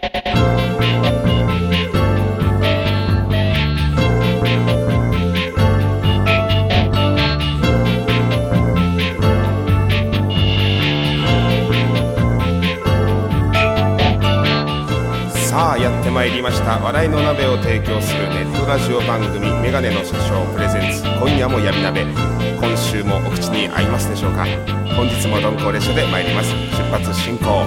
さあやってまいりました。笑いの鍋を提供するネットラジオ番組メガネの社長プレゼンツ今夜も闇鍋。今週もお口に合いますでしょうか？本日も鈍行列車で参ります。出発進行。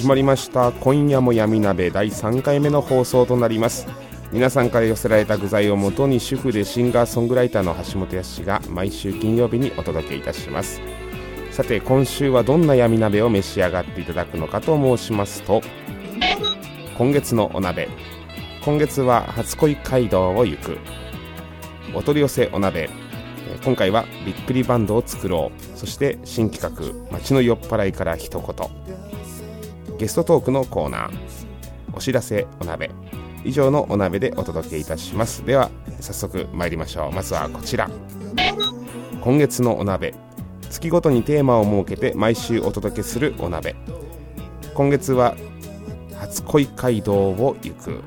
始まりました。今夜も闇鍋。第3回目の放送となります。皆さんから寄せられた具材をもとに主婦でシンガーソングライターの橋本康が毎週金曜日にお届けいたします。さて今週はどんな闇鍋を召し上がっていただくのかと申しますと今月のお鍋。今月は初恋街道を行く。お取り寄せお鍋。え今回はびっくりバンドを作ろう。そして新企画街の酔っ払いから一言。ゲストトークのコーナー。お知らせお鍋。以上のお鍋でお届けいたします。では早速参りましょう。まずはこちら。今月のお鍋。月ごとにテーマを設けて毎週お届けするお鍋。今月は初恋街道を行く。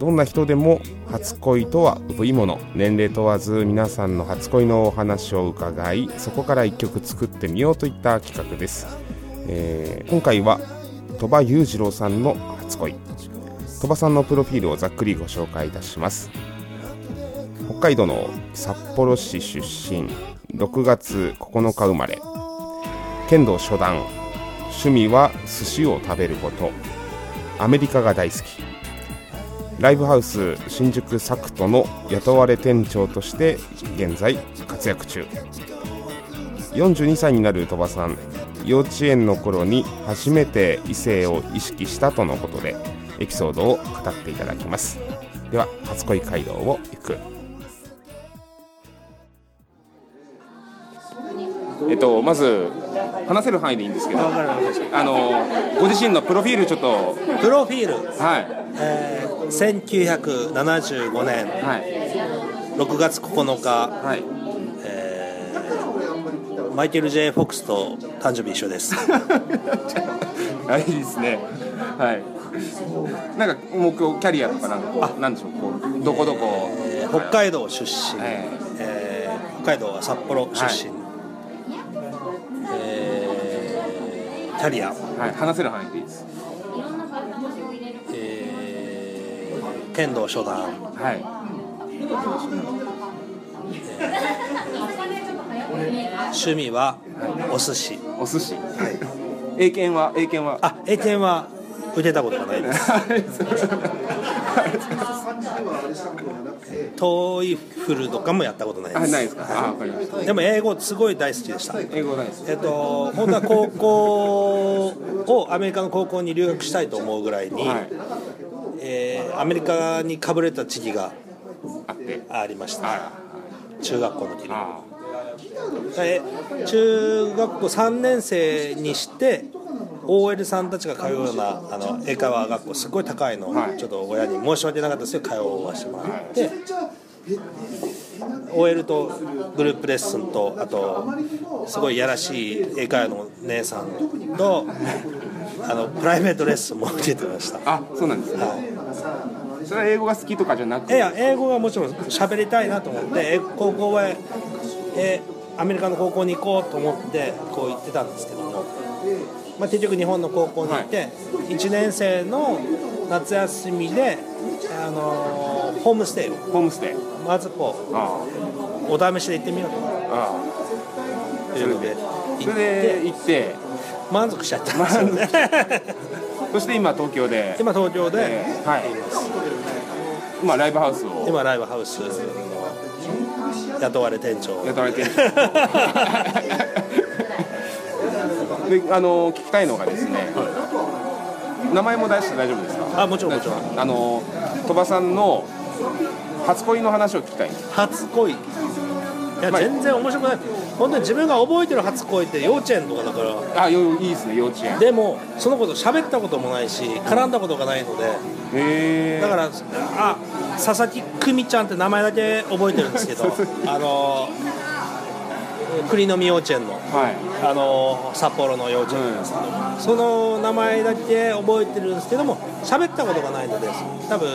どんな人でも初恋とは産いもの。年齢問わず皆さんの初恋のお話を伺いそこから一曲作ってみようといった企画です、えー今回は鳥羽裕次郎さんの初恋。鳥羽さんのプロフィールをざっくりご紹介いたします。北海道の札幌市出身。6月9日生まれ。剣道初段。趣味は寿司を食べること。アメリカが大好き。ライブハウス新宿サクトの雇われ店長として現在活躍中。42歳になる鳥羽さん。幼稚園の頃に初めて異性を意識したとのことでエピソードを語っていただきます。では初恋街道を行く。えっとまず話せる範囲でいいんですけどあのご自身のプロフィールちょっと。プロフィール、はい。えー、1975年。はい。6月9日、はい。えーマイケル・ J・ フォックスと誕生日一緒です はい、いいですね。はい。なんか目標キャリアとかなんかなんでしょうこうどこどこ、えー北海道出身、ええー北海道は札幌出身、えーキャリア、はい話せる範囲でいいです。えー剣道初段はい。趣味はお寿司お寿司。英検は英検は？あ英検は受けたことがないです トイフルとかもやったことないですあないですか。あわかりました。でも英語すごい大好きでした英語ないです。えっと本当は高校をアメリカの高校に留学したいと思うぐらいに、はい。えーアメリカにかぶれた時期がありましたあ中学校の時にあえ中学校3年生にして OL さんたちが通うようなあの英会話学校すごい高いのを、はいちょっと親に申し訳なかったですけど通わせてもらって、OL とグループレッスンとあとすごいやらしい英会話の姉さんとあのプライベートレッスンも受けてました。あそうなんですね。それは英語が好きとかじゃなく？いや英語がもちろん喋りたいなと思ってえ高校はえアメリカの高校に行こうと思ってこう行ってたんですけども、まあ、結局日本の高校に行って、1年生の夏休みで、あのーホームステイを。ホームステイ。まずこあうお試しで行ってみようと。あ。あ。というのであ。そ行っれでて行って、満足しちゃったんですよね。そして今東京で。今東京でえーはい。今ライブハウスを。今ライブハウスの雇われ店長。雇われてる であの聞きたいのがですね、名前も出して大丈夫ですか？あもちろんもちろん。あの鳥羽さんの初恋の話を聞きたい初恋。いやまあ全然面白くない。本当に自分が覚えてる初恋って幼稚園とかだから。あよいいですね幼稚園。でもそのこと喋ったこともないし絡んだことがないので。へえだからあ佐々木久美ちゃんって名前だけ覚えてるんですけど あの栗の実幼稚園のはい。あの札幌の幼稚園。なん。ですけど、その名前だけ覚えてるんですけども喋ったことがないので多分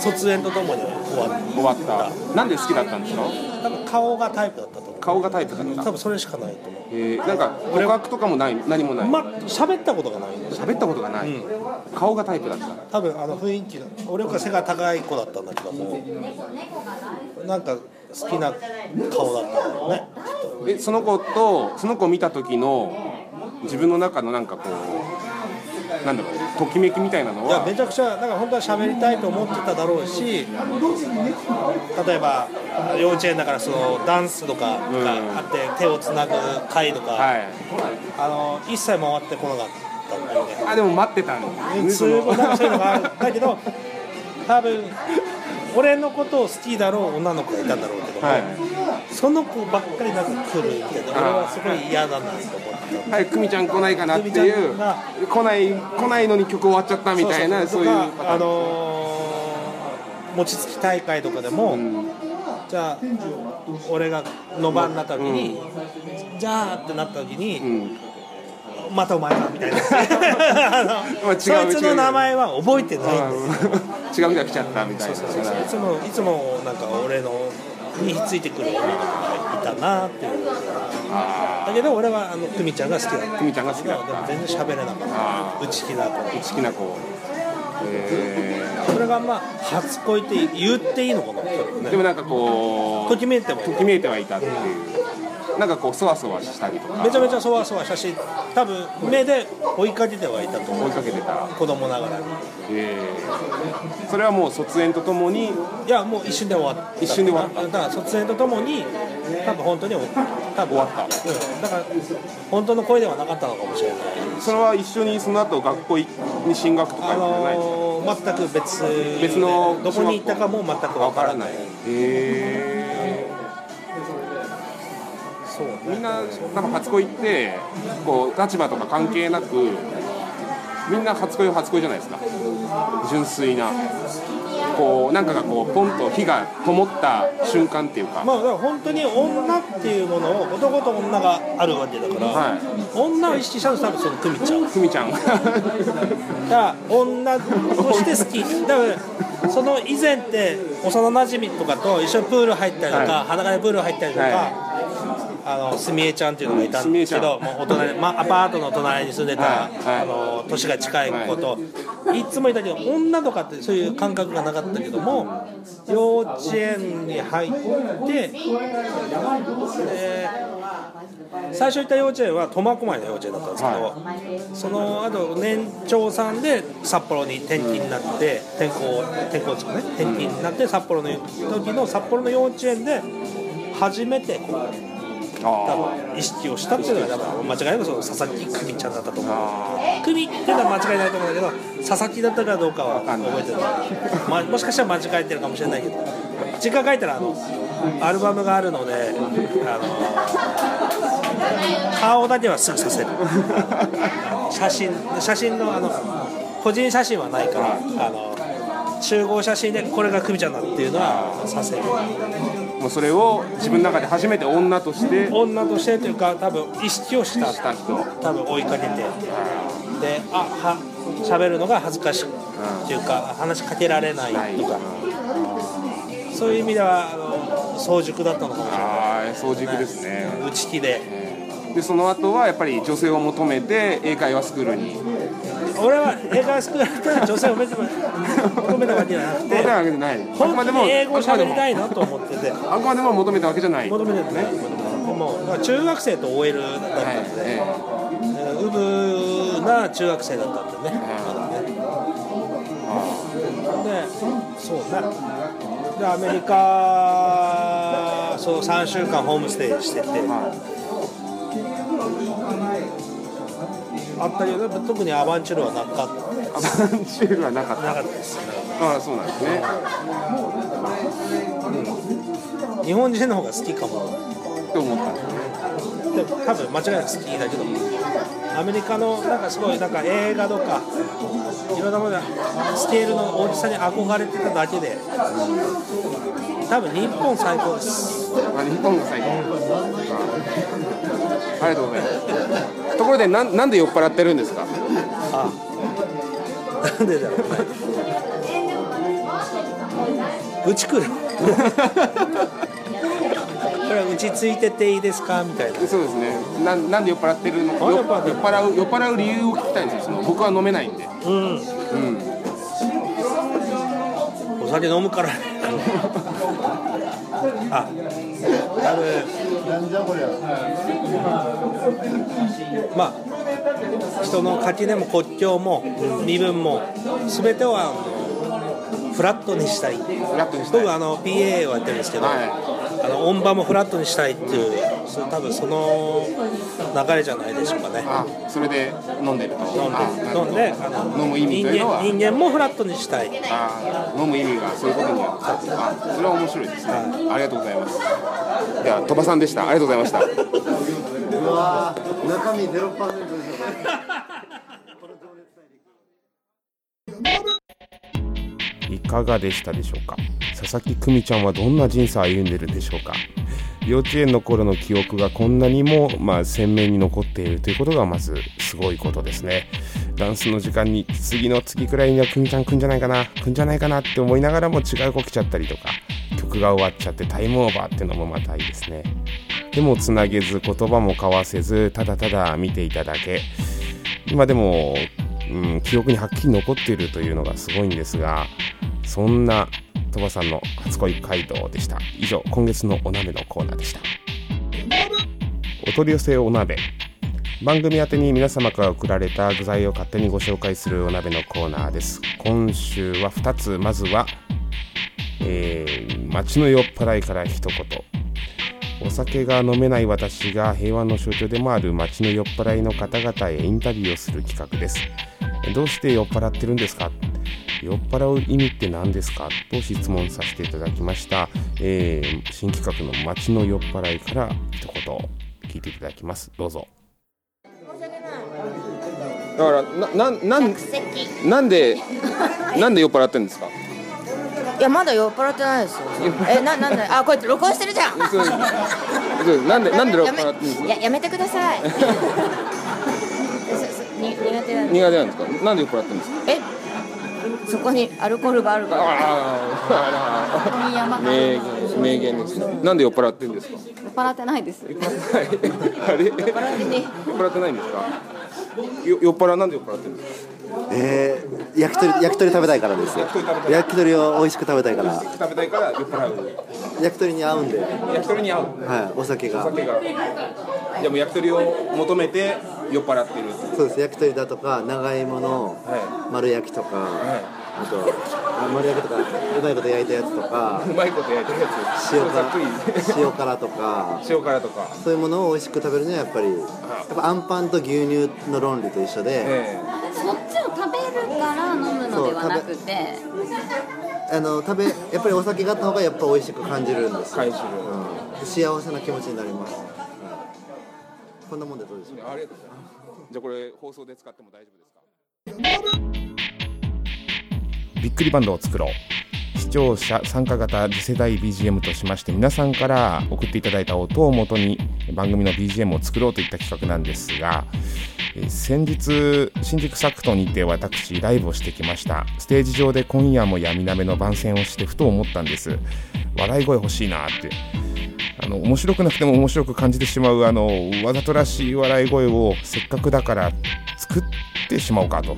卒園とともに終わっ終わった。なんで好きだったんですか？多分顔がタイプだったと顔がタイプだった。多分それしかないと思う。えー、なんか告白とかもない？何もない？ま喋ったことがない喋ったことがない、うん。顔がタイプだった。多分あの雰囲気が俺よりか背が高い子だったんだけどもなんか好きな顔だったんだよね。えその子とその子を見た時の自分の中のなんかこうなんだろうときめきみたいなのいやはめちゃくちゃだから本当は喋りたいと思ってただろうし例えば幼稚園だからそのダンスとかがあって手をつなぐ会とか、はい。あの一切回ってこなかったんだよね。あでも待ってたんだそういうなんかそういうのがある。だけど多分俺のことを好きだろう女の子がいたんだろうけども、はい。その子ばっかりなんか来るみたいな俺はすごい嫌だなと思ってた。はい、久美ちゃん来ないかなっていう来ない来ないのに曲終わっちゃったみたいなそういうあのー餅つき大会とかでも、じゃあ俺がの番になった時に、じゃあってなった時に、うん。またお前かみたいな。そいつの名前は覚えてないんあですよ。ー違う人が来ちゃったみたいな。そうそうそう。いつもいつもなんか俺のについてくる女の子がいたなっていう。あだけど俺はあの久美ちゃんが好きだった。ー久美ちゃんが好きでもだった。全然喋れなかあった。内気な子。好きな子。えそれがまあ初恋って言っていいのかな？ーでもなんかこときめいてもうときめいてはいたっていうなんかこうそわそわしたりとか。めちゃめちゃそわそわしたし多分目で追いかけてはいたと思追ういかけてた。子供ながらに。え。ーそれはもう卒園とともに？いやもう一瞬で終わった。一瞬で終わった。だから卒園とともに多分本当に多分終わった。うん、だから本当の恋ではなかったのかもしれない。それは一緒にその後学校に進学とかあじゃないですかのー全く別。別のどこに行ったかも全くわからない。へえ。そうみんななんか初恋ってこう立場とか関係なくみんな初恋は初恋じゃないですか。純粋な。こうなんかがこうポンと火が灯った瞬間っていうか、まあだから本当に女っていうものを男と女があるわけだから、はい。女を意識したのは多分その久美ちゃん。ふみちゃん。だから女として好き。だからその以前って幼なじみとかと一緒にプール入ったりとか、は裸でプール入ったりとか、はあのすみえちゃんっていうのがいたんですけどもうお隣、ま、アパートの隣に住んでた、はいはい。あの年が近い子と、い、つもいたけど女とかってそういう感覚がなかったけども幼稚園に入ってで最初行った幼稚園は苫小牧の幼稚園だったんですけど、その後年長さんで札幌に転勤になって転校転校地かね？転勤になって札幌の時の札幌の幼稚園で初めてこう意識をしたっていうのが多分間違いなくその佐々木久美ちゃんだったと思う。あ久美っていうのは間違いないと思うんだけど佐々木だったかどうかは覚えてない、まもしかしたら間違えてるかもしれないけど実家帰ったらあのアルバムがあるのであの顔だけはすぐさせる。写真写真のあの個人写真はないからあの集合写真でこれが久美ちゃんだっていうのはさせるもうそれを自分の中で初めて女として。女としてというか多分意識をした。した人多分追いかけて。であは喋るのが恥ずかしい。っていうか話しかけられないとか。そういう意味ではあの早熟だったのかもしれない。早熟ですね。内気で。でその後はやっぱり女性を求めて英会話スクールに俺は英会話スクールだったら女性を求め求めたわけじゃなく求めたてわけじゃない。あくま本でも当に英語を喋りたいいなと思ってて。あくまでも求めたわけじゃない。求めててねでもまあ中学生と OL だったんではいねえうぶな中学生だったんでねまだね。でそうねでアメリカそう3週間ホームステイしてて、あったけど特にアバンチュールはなかった。アバンチュールはなかったなかったですああそうなんですね。日本人の方が好きかも。って思ったんですねでも多分間違いなく好きだけどアメリカのなんかすごいなんか映画とかいろんなものがスケールの大きさに憧れてただけで多分日本最高です。あ日本。が最高、ありがとうございますところでなんなんで酔っ払ってるんですか？あなんでだろう。ねうち来るこれはうちついてっていいですか？みたいな。そうですね。なんなんで酔っ払ってるのか。酔っ払う酔っ払う理由を聞きたいんですよ。僕は飲めないんで。うん。うん。お酒飲むからねあ多分まあ人の垣根も国境も身分も全てをあのフラットにしたい。僕あの PA をやってるんですけど、はあの音場もフラットにしたいっていうそれ多分その流れじゃないでしょうかね。あそれで飲んでると。飲んで飲んであの飲む意味人というのは。間人間もフラットにしたい。あ飲む意味がそういうことにあったあそれは面白いですね。ありがとうございます。いや鳥羽さんでした。ありがとうございました。うわー中身ゼロパーセントでしょいかがでしたでしょうか？佐々木久美ちゃんはどんな人生を歩んでるんでしょうか？幼稚園の頃の記憶がこんなにも、まあ、鮮明に残っているということがまずすごいことですね。ダンスの時間に次の次くらいには久美ちゃん来んじゃないかな来んじゃないかなって思いながらも違う子来ちゃったりとか曲が終わっちゃってタイムオーバーってのもまたいいですね。でもつなげず言葉も交わせずただただ見ていただけ。今でも、うん、記憶にはっきり残っているというのがすごいんですがそんな鳥羽さんの初恋街道でした。以上今月のお鍋のコーナーでした。お取り寄せお鍋。番組宛に皆様から送られた具材を勝手にご紹介するお鍋のコーナーです。今週は2つ。まずは、えー、街の酔っ払いから一言。お酒が飲めない私が平和の象徴でもある街の酔っ払いの方々へインタビューをする企画です。どうして酔っ払ってるんですか？酔っ払う意味って何ですか？と質問させていただきました、えー新企画の街の酔っ払いから一言聞いていただきます。どうぞ。だからなななん席。なんでなんで酔っ払ってるんですか？いやまだ酔っ払ってないですよ。えななんで？あこうやって録音してるじゃん。なんでなんで酔っやめ払ってるんですか？いややめてください苦手なんで苦手なんですか？なんで酔っ払ってるんですか？えそこにアルコールがあるから。ああ 名言。名言。ですね。なんで酔っ払ってるんですか？酔っ払ってないです。あれ？酔っ払ってないんですか？よ酔っ払う。なんで酔っ払ってるんですか？えー、焼き鳥焼き鳥食べたいからです。よ焼き鳥を美味しく食べたいから。食べたいから酔っ払う焼き鳥に合うんで、は焼き鳥に合うい、お酒が。お酒が。でも焼き鳥を求めて酔っ払ってる。そうです。焼き鳥だとか長芋のは丸焼きとか、あとあ丸焼きとかうまいこと焼いたやつとかうまいこと焼いてるやつ。塩辛塩辛とか。塩辛とか。そういうものを美味しく食べるにはやっぱりやっぱあんパンと牛乳の論理と一緒で、えそっちを食べるから飲むのではなくて。あの食べやっぱりお酒があった方がやっぱ美味しく感じるんですよ、感じる。うん、幸せな気持ちになります、はいこんなもんでどうでしょうえありがとうございます。じゃあこれ放送で使っても大丈夫ですか？びっくりバンドを作ろう。視聴者参加型次世代 BGM としまして皆さんから送っていただいた音をもとに番組の BGM を作ろうといった企画なんですが先日新宿サクトにて私ライブをしてきました。ステージ上で今夜も闇鍋の番宣をしてふと思ったんです。笑い声欲しいなって。あの面白くなくても面白く感じてしまうあのわざとらしい笑い声をせっかくだから作ってしまおうかと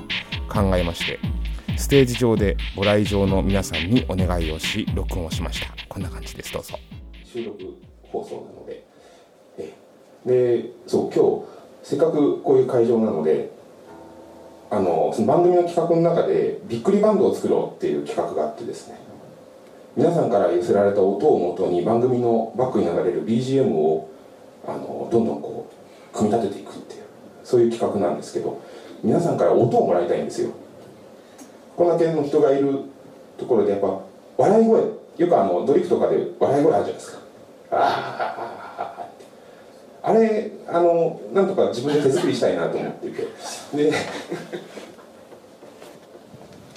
考えまして。ステージ上でご来場の皆さんにお願いをし録音をしました。こんな感じです。どうぞ。収録放送なので。でそう今日せっかくこういう会場なのであのその番組の企画の中でびっくりバンドを作ろうっていう企画があってですね。皆さんから寄せられた音をもとに番組のバックに流れる BGM をあのどんどんこう組み立てていくっていうそういう企画なんですけど皆さんから音をもらいたいんですよ。こんだけの人がいるところでやっぱ笑い声よくあのドリフとかで笑い声あるじゃないですか。ああああれあのなんとか自分で手作りしたいなと思っていて。で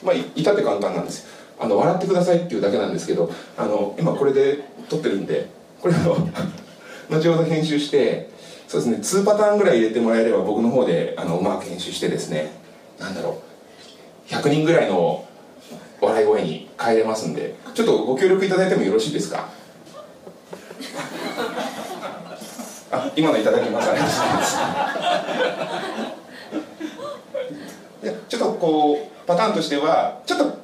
まあい至って簡単なんですあの笑ってくださいっていうだけなんですけどあの今これで撮ってるんでこれを 後ほど編集してそうですね2パターンぐらい入れてもらえれば僕の方であのうまく編集してですねなんだろう。100人ぐらいの笑い声に変えれますんでちょっとご協力いただいてもよろしいですか？あ今のいただきますありがとうございますちょっとこうパターンとしてはちょっと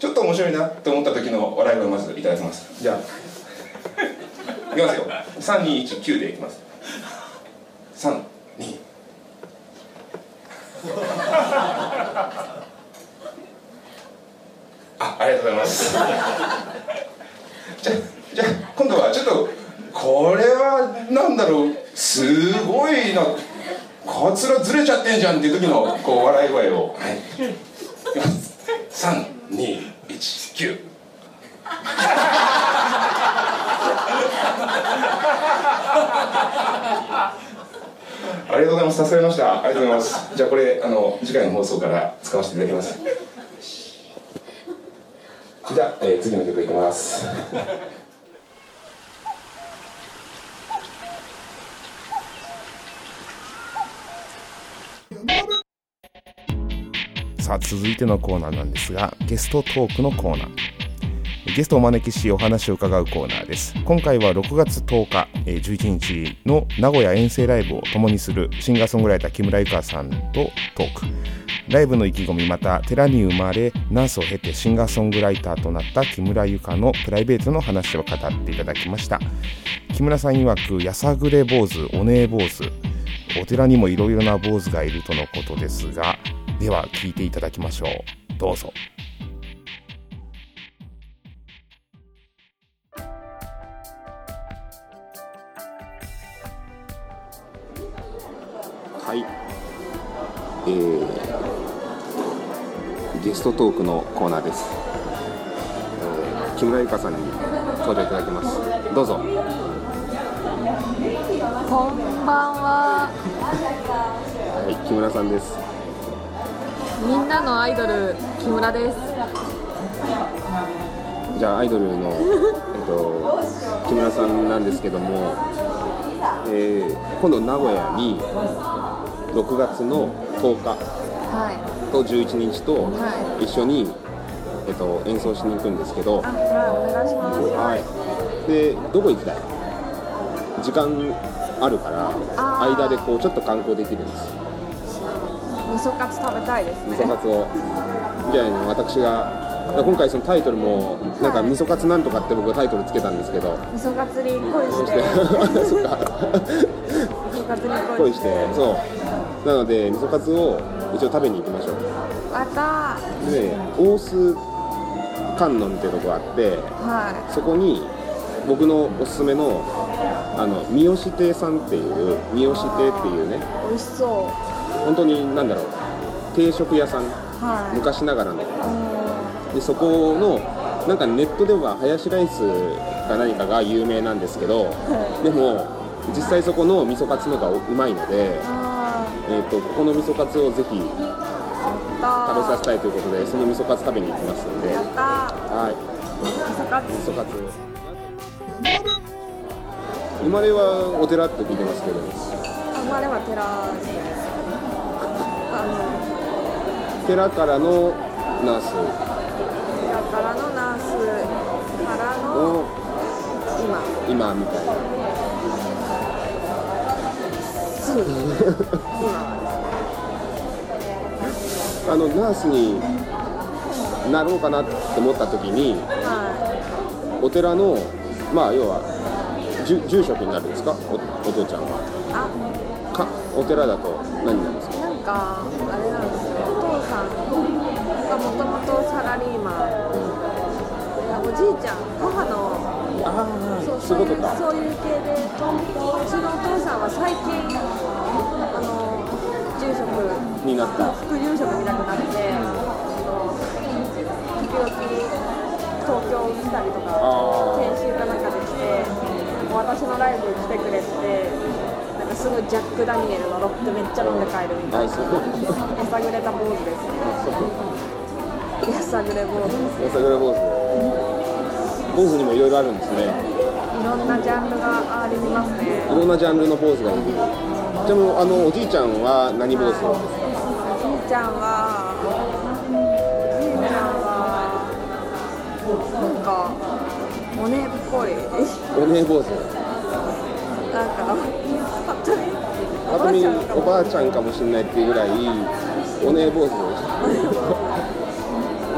ちょっと面白いなと思った時の笑い声をまずいただきます。じゃあ。いきますよ。3219でいきます。32あありがとうございます。じゃじゃあ今度はちょっとこれはなんだろう。すごいな。カツラずれちゃってんじゃんっていう時のこう笑い声を。はい。いきます。3219ありがとうございます。助かりました。ありがとうございます。じゃあこれあの次回の放送から使わせていただきます。じゃあ、えー次の曲いきます。さあ続いてのコーナーなんですがゲストトークのコーナー。ゲストをお招きしお話を伺うコーナーです。今回は6月10日えー11日の名古屋遠征ライブを共にするシンガーソングライター木村由香さんとトーク。ライブの意気込みまた寺に生まれナースを経てシンガーソングライターとなった木村由香のプライベートの話を語っていただきました。木村さん曰くやさぐれ坊主おねえ坊主お寺にもいろいろな坊主がいるとのことですがでは聞いていただきましょう。どうぞ。はい、えー、ゲストトークのコーナーです、えー木村由香さんに登場いただきますどうぞこんばんは。はい木村さんですみんなのアイドル木村です。じゃあアイドルの、えっと、木村さんなんですけども、えー今度名古屋に6月の10日はい。と11日とは一緒に、えっと、演奏しに行くんですけど、あ、はい、お願いします。はい、でどこ行きたい？時間あるから間でこうちょっと観光できるんです。味噌カツ食べたいですね。味噌カツを。じゃあね私が今回そのタイトルもなんか味噌カツなんとかって僕がタイトルつけたんですけど。味噌カツに恋そして。そっか。味噌カツに恋し恋してて。そう。なので味噌カツを一応食べに行きましょうわたでね大須観音っていうとこがあってはそこに僕のおすすめのあの三好亭さんっていう三好亭っていうねい。美味しそう。本当に何だろう定食屋さんはい。昔ながらのうでそこのなんかネットではハヤシライスか何かが有名なんですけどでも実際そこの味噌カツのがうまいので、あえー、とここの味噌カツをぜひ食べさせたいということでその味噌カツ食べに行きますんで。はい。味噌カツ。生まれはお寺って聞いてますけど。生まれは寺です。寺からのナース。の寺からのナースからのの今。今みたいなすぐ今あのナースになろうかなって思った時にはお寺のまあ要は住住職になるんですか？おお父ちゃんは。いあ。かお寺だと何になるんですか？なんかあれなんですよ。お父さんがもともとサラリーマン。でおじいちゃん母のあそうそういうそういう系でうちのお父さんは最近住職になった副住職みたくなって時々東京来たりとか研修かなんかで来て私のライブ来てくれてなんかすごいジャック・ダニエルのロックめっちゃ飲んで帰るみたいなやさぐれた坊主ですねやさぐれ坊主ですやさぐれ坊主坊主にもいろいろあるんですねいろんなジャンルがありますねいろんなジャンルの坊主がいるでもあのおじいちゃんは何坊主ですかおじいちゃんはおじいちゃんはなんかおねっぽいおねえ坊主なんか本当にあとにおばあちゃんかもしれないっていうぐらいおねえ坊主お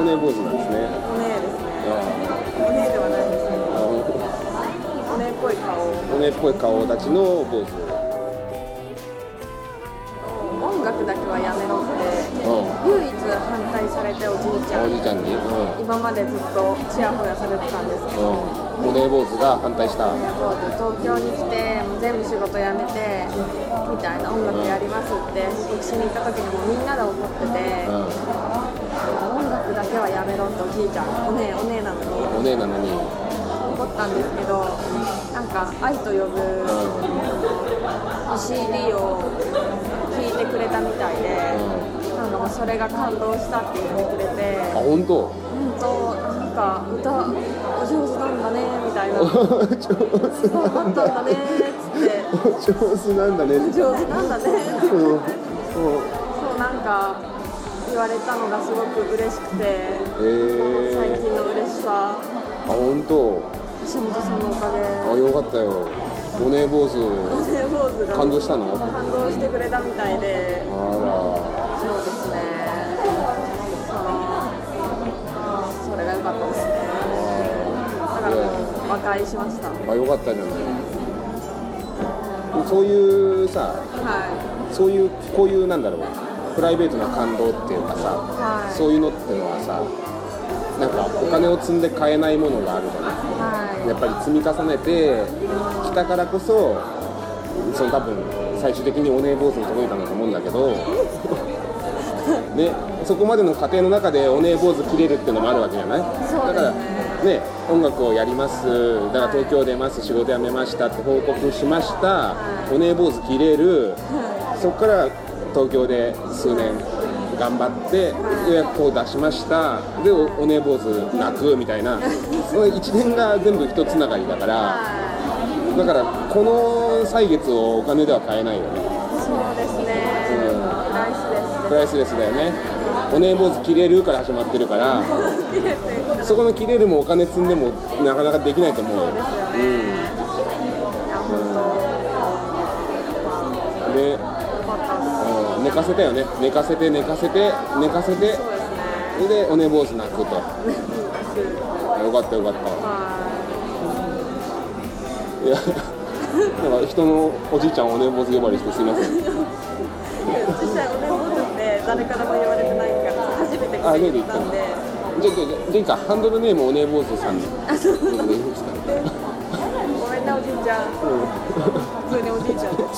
ねえ坊主なんですねおねえですねおねえではないですけどおねえっぽい顔。おねえっぽい顔立ちの坊主。れておじいちゃん。んおじいちゃんに。うん。今までずっとちやほやされてたんですけど。うん。おねえ坊主が反対した。東京に来てもう全部仕事辞めてみたいな音楽やりますって報告しに行った時にもみんなで怒っててう音楽だけはやめろっておじいちゃんおねえおねえなのにんおねえなのに。怒ったんですけどなんか「愛と呼ぶ」CD を聴いてくれたみたいでなんかもうそれが感動したって言ってくれてあ本当？本当なんか歌お上手なんだねみたいな。上そうだったんだねっつって。手上手なんだね。上手なんだね。うそうなんか言われたのがすごく嬉しくてえ最ー、近の嬉しさ。あ本当？橋本さんのおかげ。あよかったよ。おねえ坊主。おねえ坊主が感動したの？あ感動してくれたみたいで。らそうですね。そのそれが良かったですね。だからもう和解しました。あよかったじゃないそういうさはそういうこういうなんだろうプライベートな感動っていうかさ、はい。そういうのってのはさなんかお金を積んで買えないものがあるじゃない。い。はやっぱり積み重ねてきたからこそその多分最終的におねえ坊主に届いたんだと思うんだけどね、そこまでの過程の中でおねえ坊主切れるっていうのもあるわけじゃない？ね。だからね音楽をやります。だから東京出ます仕事辞めましたって報告しました。おねえ坊主切れる。そこから東京で数年頑張ってようやくこう出しました。でおおねえ坊主泣くみたいな。その一年が全部一つながりだから。だからこの歳月をお金では買えないよねプライスレスだよね。おねえ坊主切れるから始まってるから。そこの切れるもお金積んでもなかなかできないと思うよ。そうですよね、いや本当。で、うん。寝かせたよね。寝かせて寝かせて寝かせて。それでおねえ坊主泣くと。よかったよかった。はい。やなんか人のおじいちゃんをおねえ坊主呼ばわりしてすいません 誰からも言われてないから初めてこあれ言ったんでじゃあじゃあじゃあいいかハンドルネームおねえ坊主さんにあそううんです。ごめんなおじいちゃん普通におじいちゃん普通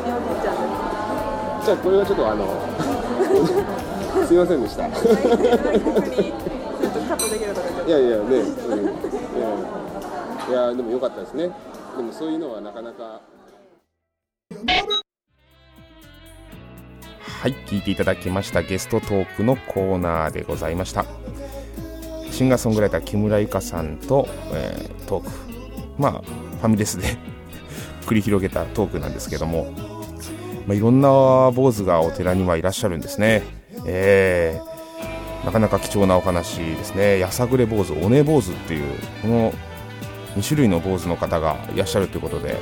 におじいちゃん。じゃあこれはちょっとあのすいませんでした。逆にちょっとカットできるとかいやいやね、うん、いやい。やでも良かったですね。でもそういうのはなかなかはい聞いていただきましたゲストトークのコーナーでございましたシンガーソングライター木村由香さんと、えートークまあファミレスで 繰り広げたトークなんですけども、まあ、いろんな坊主がお寺にはいらっしゃるんですねえーなかなか貴重なお話ですね。やさぐれ坊主、おね坊主っていう、この2種類の坊主の方がいらっしゃるということで、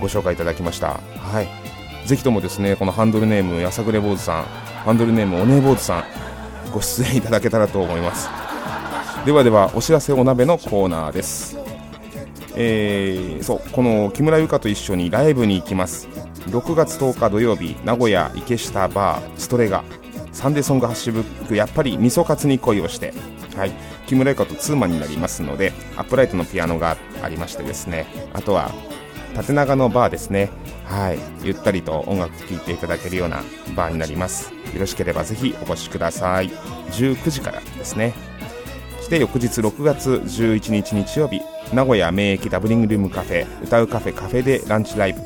ご紹介いただきました。はい。ぜひともですね、このハンドルネーム、やさぐれ坊主さん、ハンドルネーム、おねえ坊主さん、ご出演いただけたらと思います。ではでは、お知らせお鍋のコーナーです。えーそう、この木村由香と一緒にライブに行きます。6月10日土曜日、名古屋池下バーストレガ。サンデーソングハッシュブックやっぱり味噌カツに恋をしてはい木村由香とツーマンになりますのでアップライトのピアノがありましてですねあとは縦長のバーですね。はい。ゆったりと音楽聴いていただけるようなバーになります。よろしければぜひお越しください。19時からですね。そして翌日6月11日日曜日名古屋名駅ダブリングルームカフェ歌うカフェカフェでランチライブ。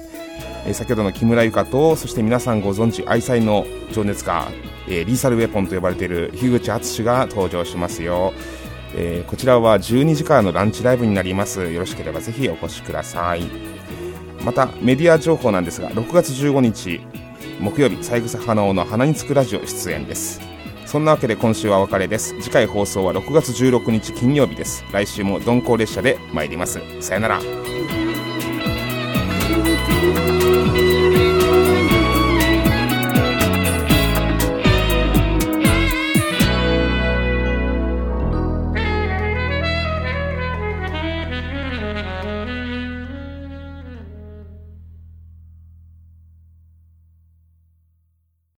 え先ほどの木村由香とそして皆さんご存知愛妻の情熱家、えーリーサルウェポンと呼ばれている樋口敦が登場しますよ、えーこちらは12時からのランチライブになります。よろしければぜひお越しください。またメディア情報なんですが6月15日木曜日三枝花尾の花につくラジオ出演です。そんなわけで今週はお別れです。次回放送は6月16日金曜日です。来週も鈍行列車で参ります。さよなら「